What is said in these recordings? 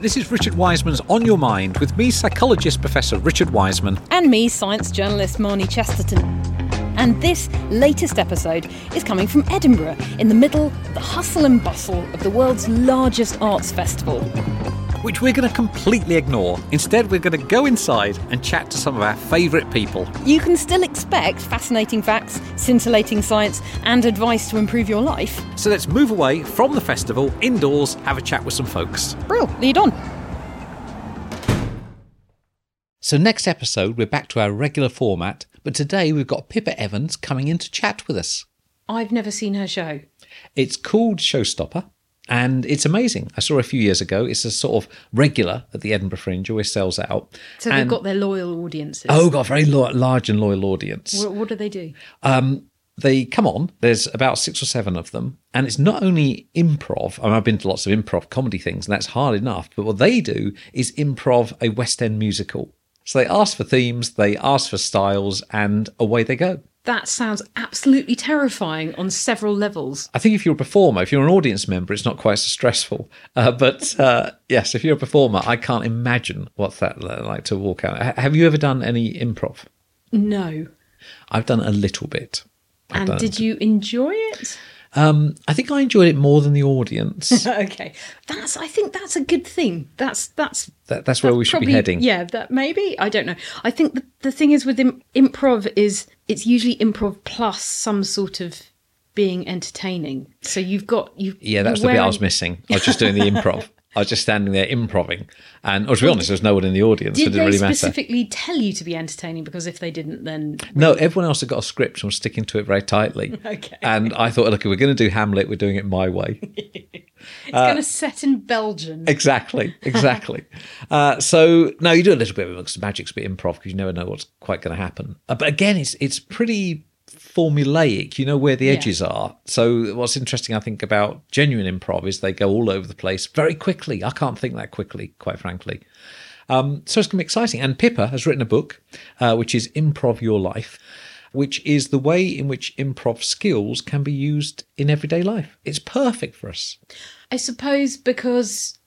This is Richard Wiseman's On Your Mind with me, psychologist Professor Richard Wiseman. And me, science journalist Marnie Chesterton. And this latest episode is coming from Edinburgh, in the middle of the hustle and bustle of the world's largest arts festival. Which we're going to completely ignore. Instead, we're going to go inside and chat to some of our favourite people. You can still expect fascinating facts, scintillating science, and advice to improve your life. So let's move away from the festival, indoors, have a chat with some folks. Brill, lead on. So, next episode, we're back to our regular format, but today we've got Pippa Evans coming in to chat with us. I've never seen her show. It's called Showstopper. And it's amazing. I saw a few years ago. It's a sort of regular at the Edinburgh Fringe, always sells out. So they've got their loyal audiences. Oh, got a very lo- large and loyal audience. What, what do they do? Um, they come on. There's about six or seven of them, and it's not only improv. I mean, I've been to lots of improv comedy things, and that's hard enough. But what they do is improv a West End musical. So they ask for themes, they ask for styles, and away they go. That sounds absolutely terrifying on several levels. I think if you're a performer, if you're an audience member, it's not quite so stressful. Uh, but uh, yes, if you're a performer, I can't imagine what's that like to walk out. H- have you ever done any improv? No. I've done a little bit. I've And did you enjoy it? Um, I think I enjoyed it more than the audience. okay. That's I think that's a good thing. That's that's that, that's where we should probably, be heading. Yeah, that maybe. I don't know. I think the, the thing is with Im- improv is it's usually improv plus some sort of being entertaining. So you've got you Yeah, that's the bit I was missing. I was just doing the improv. I was just standing there improving. And, or to be honest, there was no one in the audience. so it Did didn't they really matter. specifically tell you to be entertaining? Because if they didn't, then No, everyone else had got a script and was sticking to it very tightly. Okay. And I thought, look, if we're going to do Hamlet, we're doing it my way. it's going to set in Belgium. Exactly, exactly. uh, so now you do a little bit of it because magic's a bit improv because you never know what's quite going to happen. Uh, but again, it's it's pretty formulaic. You know where the Yeah. edges are. So what's interesting, I think, about genuine improv is they go all over the place very quickly. I can't think that quickly, quite frankly. Um, so it's going to be exciting. And Pippa has written a book, uh, which is Improv Your Life, which is the way in which improv skills can be used in everyday life. It's perfect for us. I suppose because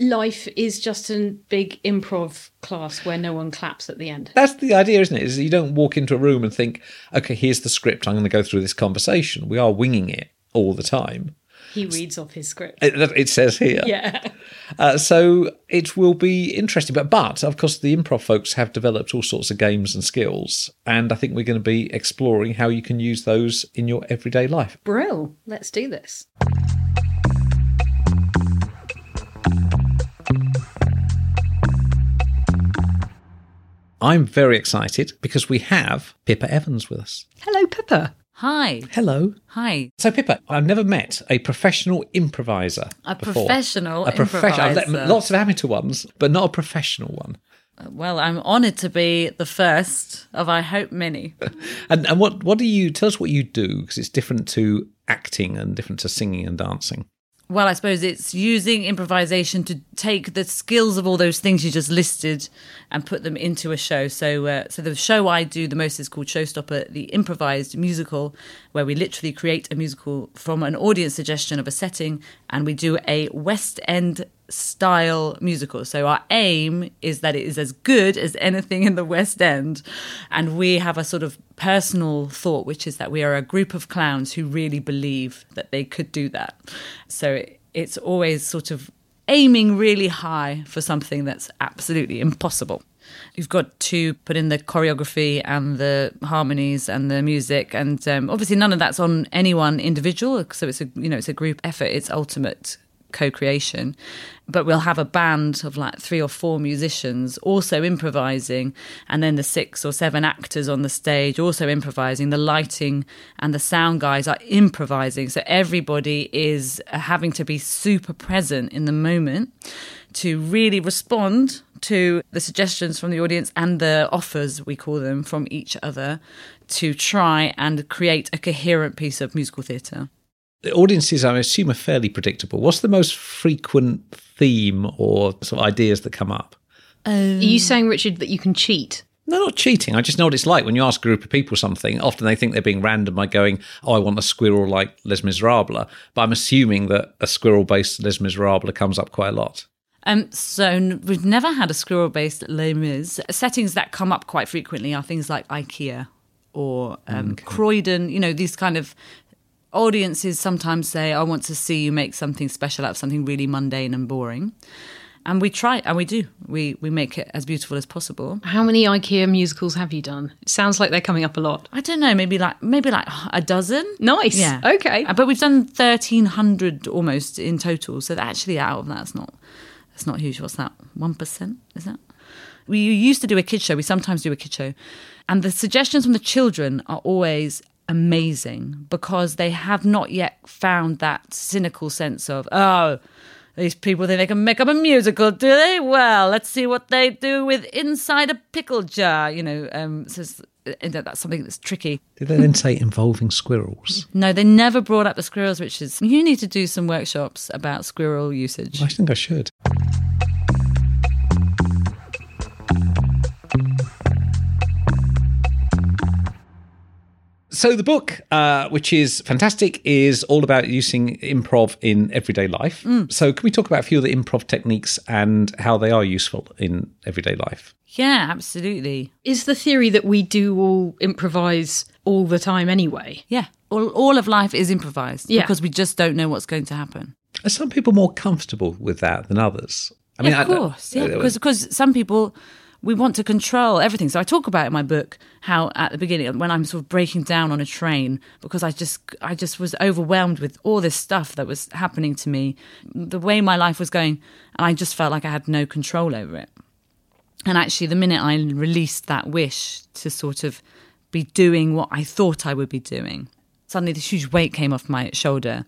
life is just a big improv class where no one claps at the end. That's the idea, isn't it? Is you don't walk into a room and think, okay, here's the script. I'm going to go through this conversation. We are winging it all the time. He reads off his script. It, it says here. Yeah. Uh, so it will be interesting. But, but, of course, the improv folks have developed all sorts of games and skills. And I think we're going to be exploring how you can use those in your everyday life. Brill. Let's do this. I'm very excited because we have Pippa Evans with us. Hello, Pippa. Hi. Hello. Hi. So, Pippa, I've never met a professional improviser. A before. professional A professional. I've met lots of amateur ones, but not a professional one. Uh, well, I'm honoured to be the first of, I hope, many. And and what what do you tell us what you do because it's different to acting and different to singing and dancing. Well, I suppose it's using improvisation to take the skills of all those things you just listed and put them into a show. So, uh, so the show I do the most is called Showstopper, the improvised musical, where we literally create a musical from an audience suggestion of a setting, and we do a West End style musical. So our aim is that it is as good as anything in the West End, and we have a sort of personal thought, which is that we are a group of clowns who really believe that they could do that. So it's always sort of aiming really high for something that's absolutely impossible. You've got to put in the choreography and the harmonies and the music, and um, obviously none of that's on any one individual. So it's a you know it's a group effort. It's ultimate co-creation but we'll have a band of like three or four musicians also improvising and then the six or seven actors on the stage also improvising the lighting and the sound guys are improvising so everybody is uh, having to be super present in the moment to really respond to the suggestions from the audience and the offers we call them from each other to try and create a coherent piece of musical theatre The audiences, I assume, are fairly predictable. What's the most frequent theme or sort of ideas that come up? Are you saying, Richard, that you can cheat? No, not cheating. I just know what it's like when you ask a group of people something. Often they think they're being random by going, "Oh, I want a squirrel like Les Miserables," but I'm assuming that a squirrel-based Les Miserables comes up quite a lot. Um, so n- we've never had a squirrel-based Les Mis. Settings that come up quite frequently are things like IKEA or um, Croydon. You know, these kind of audiences sometimes say, "I want to see you make something special out of something really mundane and boring." And we try, and we do. We we make it as beautiful as possible. How many IKEA musicals have you done? It sounds like they're coming up a lot. I don't know, maybe like maybe like a dozen. Nice. Yeah. Okay. Uh, But we've done thirteen hundred almost in total. So that actually out of that's not that's not huge. What's that? One percent? Is that? We used to do a kid show. We sometimes do a kid show, and the suggestions from the children are always amazing because they have not yet found that cynical sense of oh. These people think they can make up a musical, do they? Well, let's see what they do with inside a pickle jar. You know, um, so it's- uh, that's something that's tricky. Did they then say involving squirrels? No, they never brought up the squirrels, which is you need to do some workshops about squirrel usage. I think I should. So the book, uh, which is fantastic, is all about using improv in everyday life. So can we talk about a few of the improv techniques and how they are useful in everyday life? Yeah, absolutely. Is the theory that we do all improvise all the time anyway? Yeah, all, all of life is improvised Yeah. because we just don't know what's going to happen. Are some people more comfortable with that than others? I yeah, of I- course, yeah, because because some people we want to control everything. So I talk about in my book how at the beginning when I'm sort of breaking down on a train because I just I just was overwhelmed with all this stuff that was happening to me, the way my life was going, and I just felt like I had no control over it. And actually, the minute I released that wish to sort of be doing what I thought I would be doing, suddenly this huge weight came off my shoulder.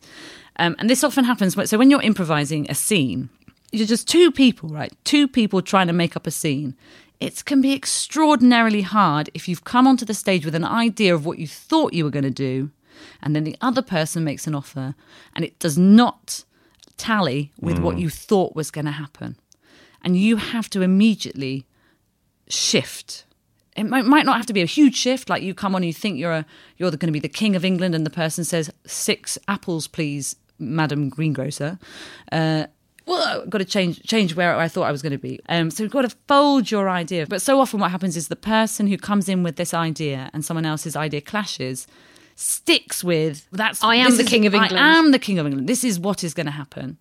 Um, and this often happens. So when you're improvising a scene, you're just two people, right? Two people trying to make up a scene. It can be extraordinarily hard if you've come onto the stage with an idea of what you thought you were going to do, and then the other person makes an offer, and it does not tally with what you thought was going to happen and you have to immediately shift. It might, might not have to be a huge shift, like you come on, and you think you're a, you're going to be the king of England, and the person says six apples, please, Madam Greengrocer. Uh, well, I've got to change change where I thought I was going to be. Um, so you've got to fold your idea. But so often, what happens is the person who comes in with this idea and someone else's idea clashes, sticks with that's I am the is- king of England. I am the king of England. This is what is going to happen.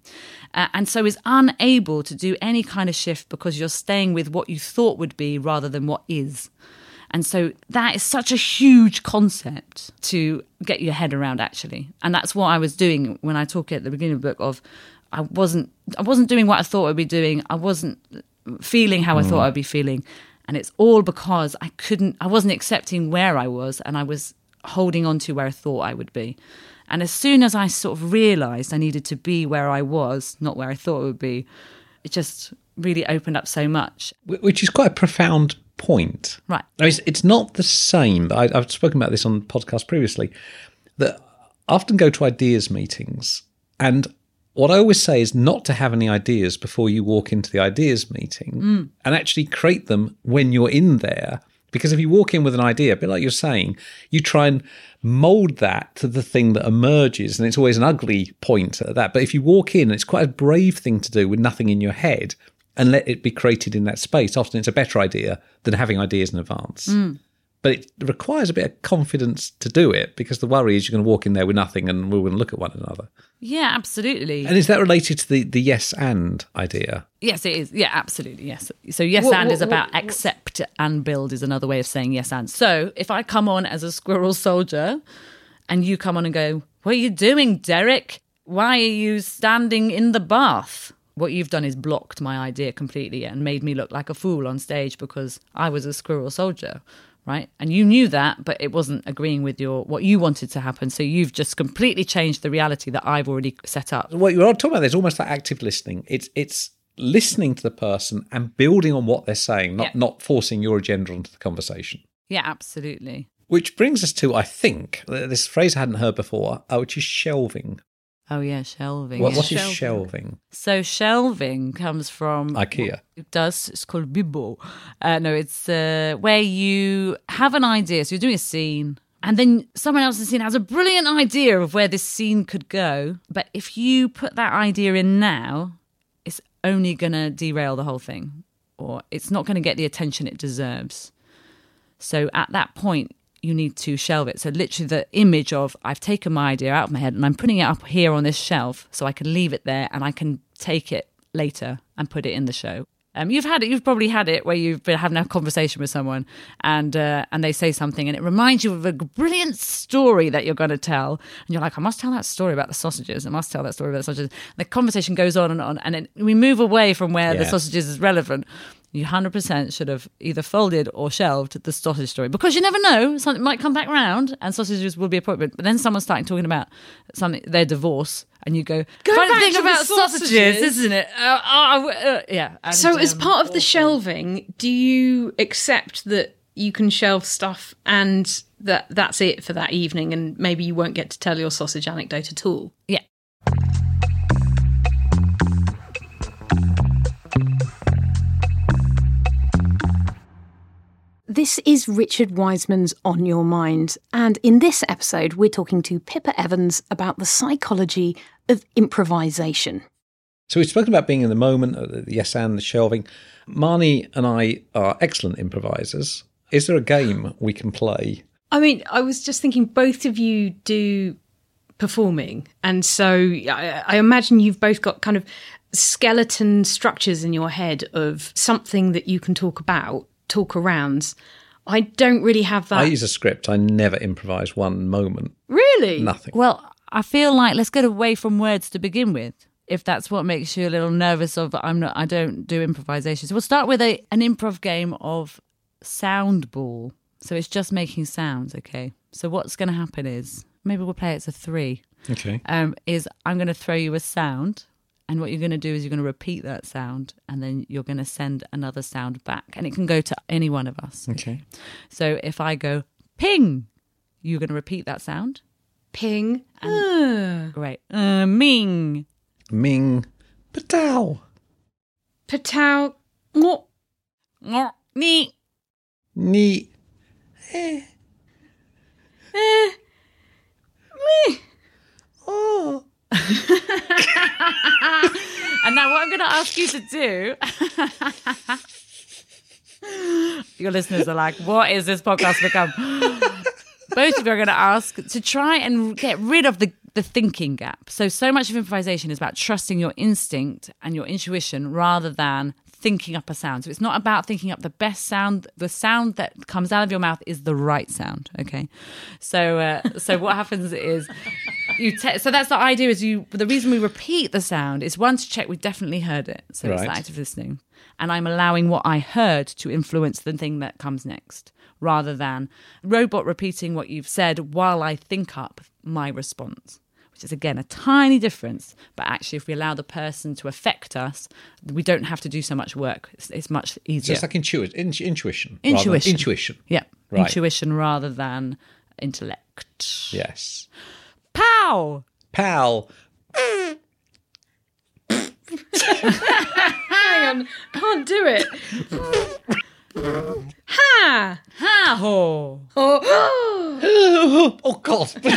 Uh, and so is unable to do any kind of shift because you're staying with what you thought would be rather than what is. And so that is such a huge concept to get your head around actually. And that's what I was doing when I talk at the beginning of the book of I wasn't I wasn't doing what I thought I'd be doing. I wasn't feeling how I thought mm. I'd be feeling. And it's all because I couldn't I wasn't accepting where I was and I was holding on to where I thought I would be. And as soon as I sort of realized I needed to be where I was, not where I thought it would be, it just really opened up so much. Which is quite a profound point. Right. I mean, It's, it's not the same. I, I've spoken about this on the podcast previously. That I often go to ideas meetings, and what I always say is not to have any ideas before you walk into the ideas meeting, mm. and actually create them when you're in there. Because if you walk in with an idea, a bit like you're saying, you try and mold that to the thing that emerges, and it's always an ugly point at that. But if you walk in, it's quite a brave thing to do with nothing in your head and let it be created in that space. Often it's a better idea than having ideas in advance. Mm. But it requires a bit of confidence to do it because the worry is you're going to walk in there with nothing and we're going to look at one another. Yeah, absolutely. And is that related to the, the yes and idea? Yes, it is. Yeah, absolutely. Yes. So yes What- and what- is about what- accept and build is another way of saying yes and. So if I come on as a squirrel soldier and you come on and go, What are you doing, Derek? Why are you standing in the bath? What you've done is blocked my idea completely and made me look like a fool on stage because I was a squirrel soldier. Right. And you knew that, but it wasn't agreeing with your what you wanted to happen. So you've just completely changed the reality that I've already set up. What you're talking about is almost like active listening. It's it's listening to the person and building on what they're saying, not Yeah. not forcing your agenda onto the conversation. Yeah, absolutely. Which brings us to, I think, this phrase I hadn't heard before, uh, which is shelving. Oh yeah, shelving. What, yeah. what is shelving? So shelving comes from IKEA. It does. It's called bibbo. Uh, no, it's uh, where you have an idea. So you're doing a scene, and then someone else in the scene has a brilliant idea of where this scene could go. But if you put that idea in now, it's only going to derail the whole thing or it's not going to get the attention it deserves. So at that point, you need to shelve it. So literally the image of I've taken my idea out of my head and I'm putting it up here on this shelf so I can leave it there and I can take it later and put it in the show. Um, you've had it. You've probably had it where you've been having a conversation with someone, and uh, and they say something, and it reminds you of a brilliant story that you're going to tell, and you're like, I must tell that story about the sausages. I must tell that story about the sausages. The conversation goes on and on, and it, we move away from where the sausages is relevant. You hundred percent should have either folded or shelved the sausage story because you never know something might come back round, and sausages will be appropriate. But then someone's starting talking about something their divorce, and you go, Go funny back thing about sausages, sausages." isn't it? Uh, uh, uh, yeah. and, So, as um, part of the shelving, do you accept that you can shelve stuff and that that's it for that evening, and maybe you won't get to tell your sausage anecdote at all? Yeah. This is Richard Wiseman's On Your Mind, and in this episode, we're talking to Pippa Evans about the psychology of improvisation. So we've spoken about being in the moment, uh, the yes and the shelving. Marnie and I are excellent improvisers. Is there a game we can play? I mean, I was just thinking both of you do performing, and so I, I imagine you've both got kind of skeleton structures in your head of something that you can talk about, talk around. I don't really have that. I use a script. I never improvise one moment. really? Nothing. Well, I feel like let's get away from words to begin with. If that's what makes you a little nervous of I'm not I don't do improvisation. So we'll start with a an improv game of sound ball. So it's just making sounds, okay? So what's gonna happen is maybe we'll play it as a three. Okay. Um, is I'm gonna throw you a sound and what you're gonna do is you're gonna repeat that sound and then you're gonna send another sound back. And it can go to any one of us. Okay. So if I go ping, you're gonna repeat that sound. Ping. Ah. Great. Uh, Ming. Ming. Patow. Patau. What? Ni. Ni. Oh. And now what I'm going to ask you to do. Your listeners are like, what is this podcast become? Both of you are going to ask to try and get rid of the, the thinking gap. So, so much of improvisation is about trusting your instinct and your intuition rather than thinking up a sound. So, it's not about thinking up the best sound. The sound that comes out of your mouth is the right sound. Okay. So, uh, so what happens is you te- so that's the idea is you the reason we repeat the sound is one to check we definitely heard it so it's Right. the active listening and i'm allowing what i heard to influence the thing that comes next rather than robot repeating what you've said while i think up my response which is again a tiny difference but actually if we allow the person to affect us we don't have to do so much work it's, it's much So easier it's like intuition. In- intuition. rather than- Intuition. Intuition. yeah Right. intuition rather than intellect Yes. pow Pal. Hang on. Can't do it. ha! ha-ho Oh. Oh, God.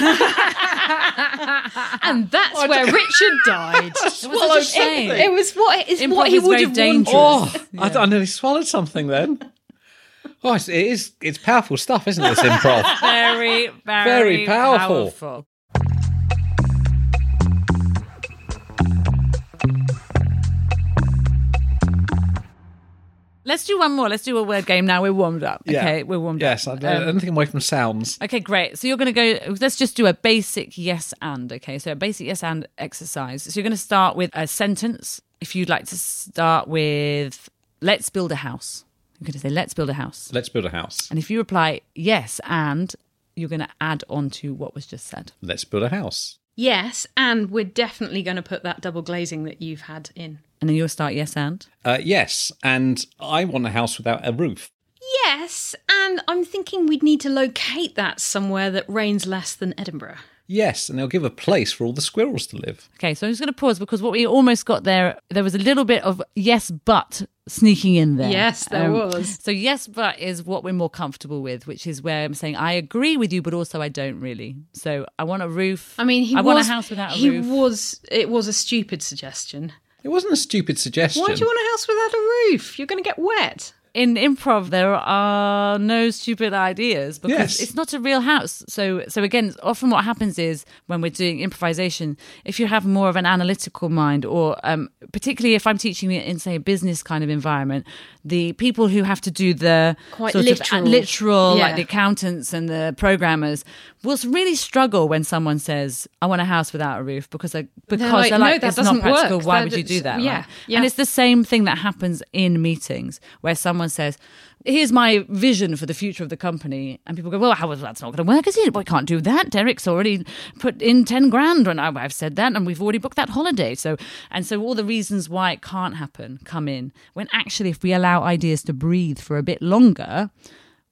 And that's where Richard died. It was a shame. It was what is Improv what he would have dangerous. wanted. Oh, I, I nearly swallowed something then. Oh, it's, it is. It's powerful stuff, isn't it? This improv. very, very, Very powerful. powerful. Let's do one more. Let's do a word game now. We're warmed up. Okay, we're warmed up. yes, up. I, Um, anything away from sounds. Okay, great. So you're going to go, let's just do a basic yes and. Okay, so a basic yes and exercise. So you're going to start with a sentence. If you'd like to start with, let's build a house. You're going to say, let's build a house. Let's build a house. And if you reply yes and, you're going to add on to what was just said. Let's build a house. Yes, and we're definitely going to put that double glazing that you've had in. And then you'll start yes and. Uh, yes, and I want a house without a roof. Yes, and I'm thinking we'd need to locate that somewhere that rains less than Edinburgh. Yes, and they'll give a place for all the squirrels to live. Okay, so I'm just going to pause because what we almost got there, there was a little bit of yes, but sneaking in there. Um, Yes, there was. So yes, but is what we're more comfortable with, which is where I'm saying I agree with you, but also I don't really. So I want a roof. I mean, he I was, want a house without a he roof. was. It was a stupid suggestion. It wasn't a stupid suggestion. Why do you want a house without a roof? You're going to get wet. In improv there are no stupid ideas because Yes. it's not a real house so so again often what happens is when we're doing improvisation if you have more of an analytical mind or um, particularly if i'm teaching it in say a business kind of environment the people who have to do the Quite sort literal. of literal Yeah. like the accountants and the programmers will really struggle when someone says i want a house without a roof because they, because like, they're "No, like that it's doesn't practical work. why That- would you do that yeah, right? yeah. and it's the same thing that happens in meetings where someone says, Here's my vision for the future of the company. And people go, Well, how, that's not going to work, is it? We can't do that. Derek's already put in 10 grand when I- I've said that, and we've already booked that holiday. So, and so all the reasons why it can't happen come in. When actually, if we allow ideas to breathe for a bit longer,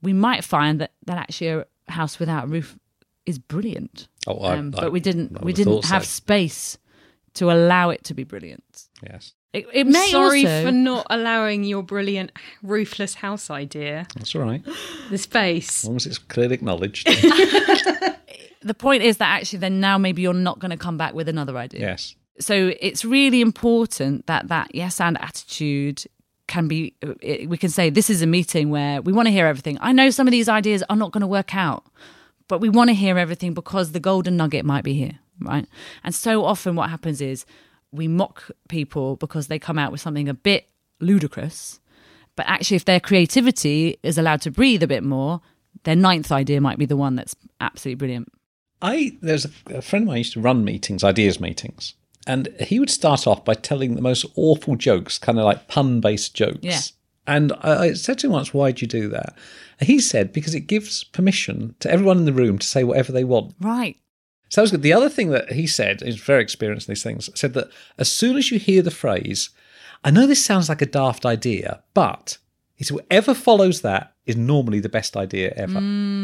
we might find that, that actually a house without a roof is brilliant. Oh, I- Um, I- but we didn't, we didn't thought so. have space to allow it to be brilliant. Yes, It, it may Sorry also, for not allowing your brilliant roofless house idea that's all right. the space. As long as it's clearly acknowledged. the point is that actually then now maybe you're not going to come back with another idea. yes. So it's really important that that yes and attitude can be it- we can say this is a meeting where we want to hear everything. I know some of these ideas are not going to work out, but we want to hear everything because the golden nugget might be here, right? And so often what happens is we mock people because they come out with something a bit ludicrous, but actually if their creativity is allowed to breathe a bit more, their ninth idea might be the one that's absolutely brilliant. I there's a, a friend of mine used to run meetings, ideas meetings, and he would start off by telling the most awful jokes, kind of like pun-based jokes. Yeah. And I, I said to him once, "Why'd you do that?" And he said, "Because it gives permission to everyone in the room to say whatever they want." Right. So that was good. The other thing that he said, he's very experienced in these things, said that as soon as you hear the phrase, I know this sounds like a daft idea, but he said whatever follows that is normally the best idea ever.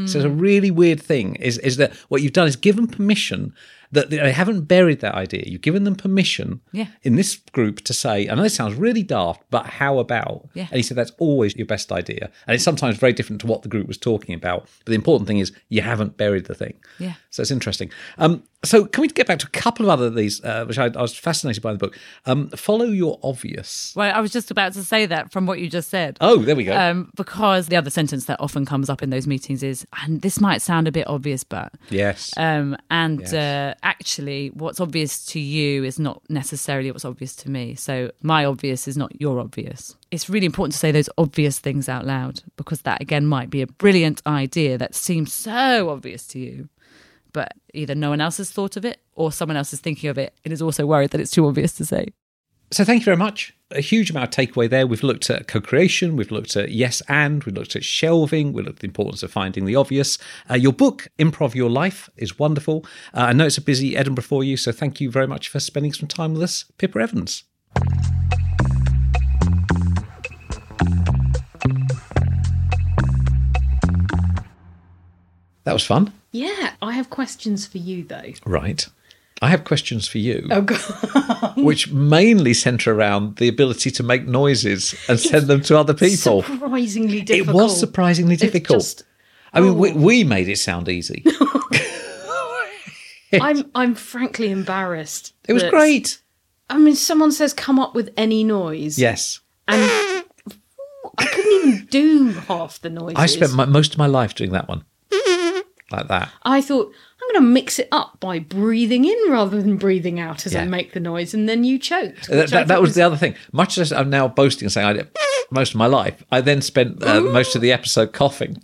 So it's a mm. really weird thing is, is that what you've done is given permission that they haven't buried that idea. You've given them permission Yeah. in this group to say, I know this sounds really daft, but how about? Yeah. And he said that's always your best idea. And it's sometimes very different to what the group was talking about. But the important thing is you haven't buried the thing. Yeah. So it's interesting. Um, so can we get back to a couple of other of these, uh, which I, I was fascinated by in the book? Um, follow your obvious. Well, I was just about to say that from what you just said. Oh, there we go. Um, because the other sentence that often comes up in those meetings is, and this might sound a bit obvious, but. yes. Um, and Yes. uh, actually, what's obvious to you is not necessarily what's obvious to me. So, my obvious is not your obvious. It's really important to say those obvious things out loud because that, again, might be a brilliant idea that seems so obvious to you. But either no one else has thought of it or someone else is thinking of it and is also worried that it's too obvious to say. So thank you very much. A huge amount of takeaway there. We've looked at co-creation, we've looked at yes and, we've looked at shelving, we looked at the importance of finding the obvious. Uh, your book, Improv Your Life, is wonderful. Uh, I know it's a busy Edinburgh for you, so thank you very much for spending some time with us, Pippa Evans. That was fun. Yeah, I have questions for you though. Right. I have questions for you. Oh god. which mainly centre around the ability to make noises and send them to other people. Surprisingly difficult. It was surprisingly difficult. just- I mean, we, oh. we made it sound easy. I'm I'm frankly embarrassed. It was that- great. I mean, someone says come up with any noise. Yes. And I couldn't even do half the noises. I spent my, most of my life doing that one. Like that. I thought I'm going to mix it up by breathing in rather than breathing out as I make the noise, and then you choked. That, that, that thought was the other thing. Much as I'm now boasting and saying I did most of my life, I then spent uh, most of the episode coughing.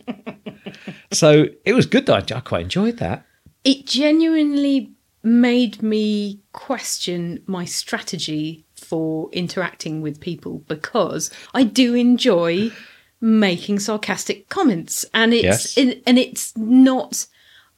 so it was good though. I, quite enjoyed that. it genuinely made me question my strategy for interacting with people because I do enjoy making sarcastic comments and it's Yes. and, and it's not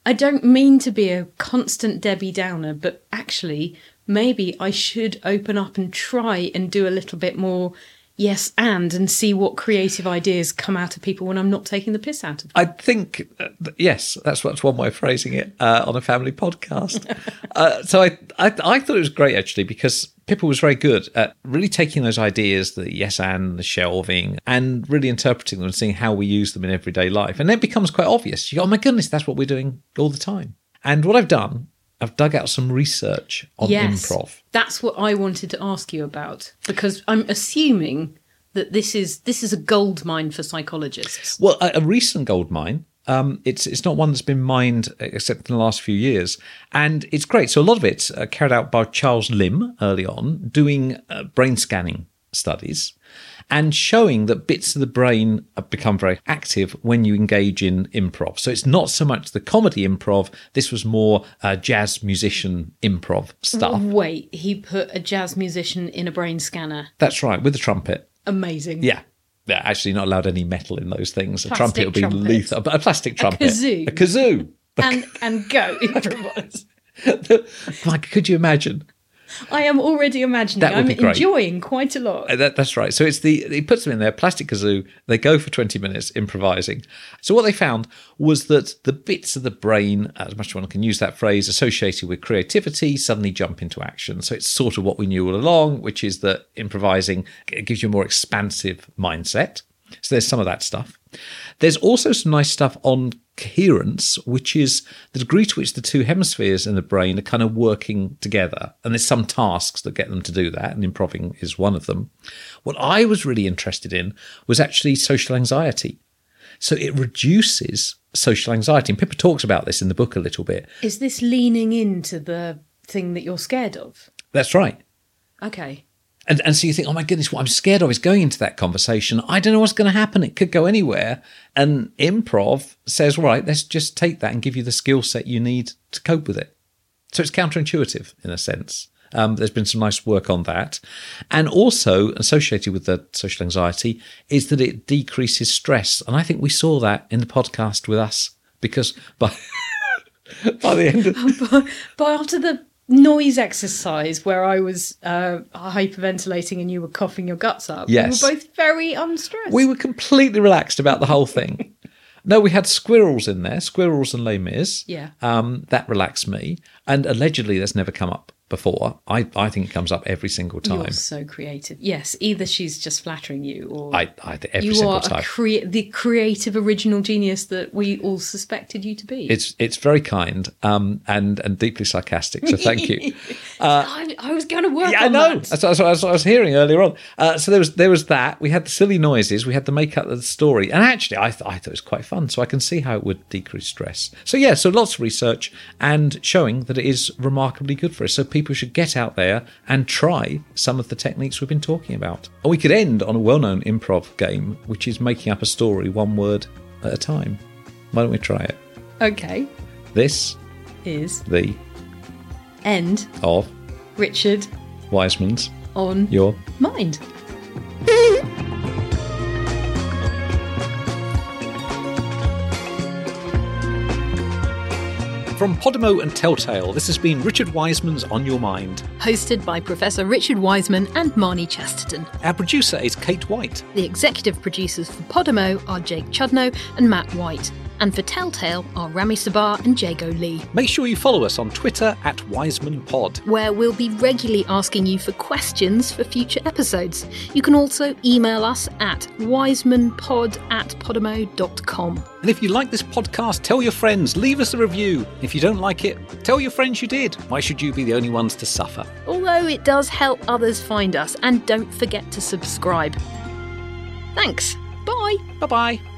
I don't mean to be a constant Debbie Downer but actually maybe I should open up and try and do a little bit more yes and and see what creative ideas come out of people when I'm not taking the piss out of them. I think uh, th- yes, that's what's one way of phrasing it uh, on a family podcast. uh, so I, I I thought it was great actually because Pippa was very good at really taking those ideas, the yes and the shelving, and really interpreting them and seeing how we use them in everyday life, and then it becomes quite obvious. You go, oh my goodness, that's what we're doing all the time. And what I've done I've dug out some research on yes, improv. that's what I wanted to ask you about because I'm assuming that this is this is a gold mine for psychologists. Well, a, a recent gold mine. Um, it's it's not one that's been mined except in the last few years, and it's great. So a lot of it's uh, carried out by Charles Limb early on, doing uh, brain scanning studies and showing that bits of the brain have become very active when you engage in improv. So it's not so much the comedy improv. This was more uh, jazz musician improv stuff. Wait, he put a jazz musician in a brain scanner. That's right, with a trumpet. Amazing. Yeah. Yeah, actually not allowed any metal in those things. A trumpet would be trumpet. lethal. But a plastic trumpet. a kazoo. A kazoo. And and go improvise. like, could you imagine? I am already imagining. That would I'm be great. enjoying quite a lot. Uh, That, that's right. So it's the he puts them in there, plastic kazoo. They go for twenty minutes improvising. So what they found was that the bits of the brain, as much as one can use that phrase, associated with creativity, suddenly jump into action. So it's sort of what we knew all along, which is that improvising gives you a more expansive mindset. So there's some of that stuff. There's also some nice stuff on coherence, which is the degree to which the two hemispheres in the brain are kind of working together. And there's some tasks that get them to do that, and improving is one of them. What I was really interested in was actually social anxiety. So it reduces social anxiety. And Pippa talks about this in the book a little bit. Is this leaning into the thing that you're scared of? That's right. Okay. And, and so you think, oh my goodness, what I'm scared of is going into that conversation. I don't know what's going to happen. It could go anywhere. And improv says, right, let's just take that and give you the skill set you need to cope with it. So it's counterintuitive in a sense. Um, there's been some nice work on that. And also associated with the social anxiety is that it decreases stress. And I think we saw that in the podcast with us because by, by the end of But after the noise exercise where I was uh, hyperventilating and you were coughing your guts up, Yes. we were both very unstressed. We were completely relaxed about the whole thing. no, we had squirrels in there, squirrels and Les Mis. Yeah. Um, that relaxed me. And allegedly, that's never come up before. I, I think it comes up every single time. You're so creative. Yes, either she's just flattering you, or I, I think every you single are time. a crea- the creative, original genius that we all suspected you to be. it's it's very kind um, and and deeply sarcastic. So thank you. I, I was going to work Yeah, I know. that. That's, what- that's what I was hearing earlier on. Uh, so there was there was that. We had the silly noises. We had the make up of the story, and actually, I, th- I thought it was quite fun. So I can see how it would decrease stress. So yeah, so lots of research and showing that it is remarkably good for us. So people should get out there and try some of the techniques we've been talking about. Or we could end on a well-known improv game, which is making up a story one word at a time. Why don't we try it? Okay, This is the end of Richard Wiseman's on your mind. From Podimo and Telltale, this has been Richard Wiseman's On Your Mind. Hosted by Professor Richard Wiseman and Marnie Chesterton. Our producer is Kate White. The executive producers for Podimo are Jake Chudnow and Matt White, and for Telltale are Rami Tzabar and Jago Lee. Make sure you follow us on Twitter at WisemanPod. where we'll be regularly asking you for questions for future episodes. You can also email us at wisemanpod at podimo.com. And if you like this podcast, tell your friends, leave us a review. If you don't like it, tell your friends you did. Why should you be the only ones to suffer? Although it does help others find us, and don't forget to subscribe. Thanks. Bye. Bye bye.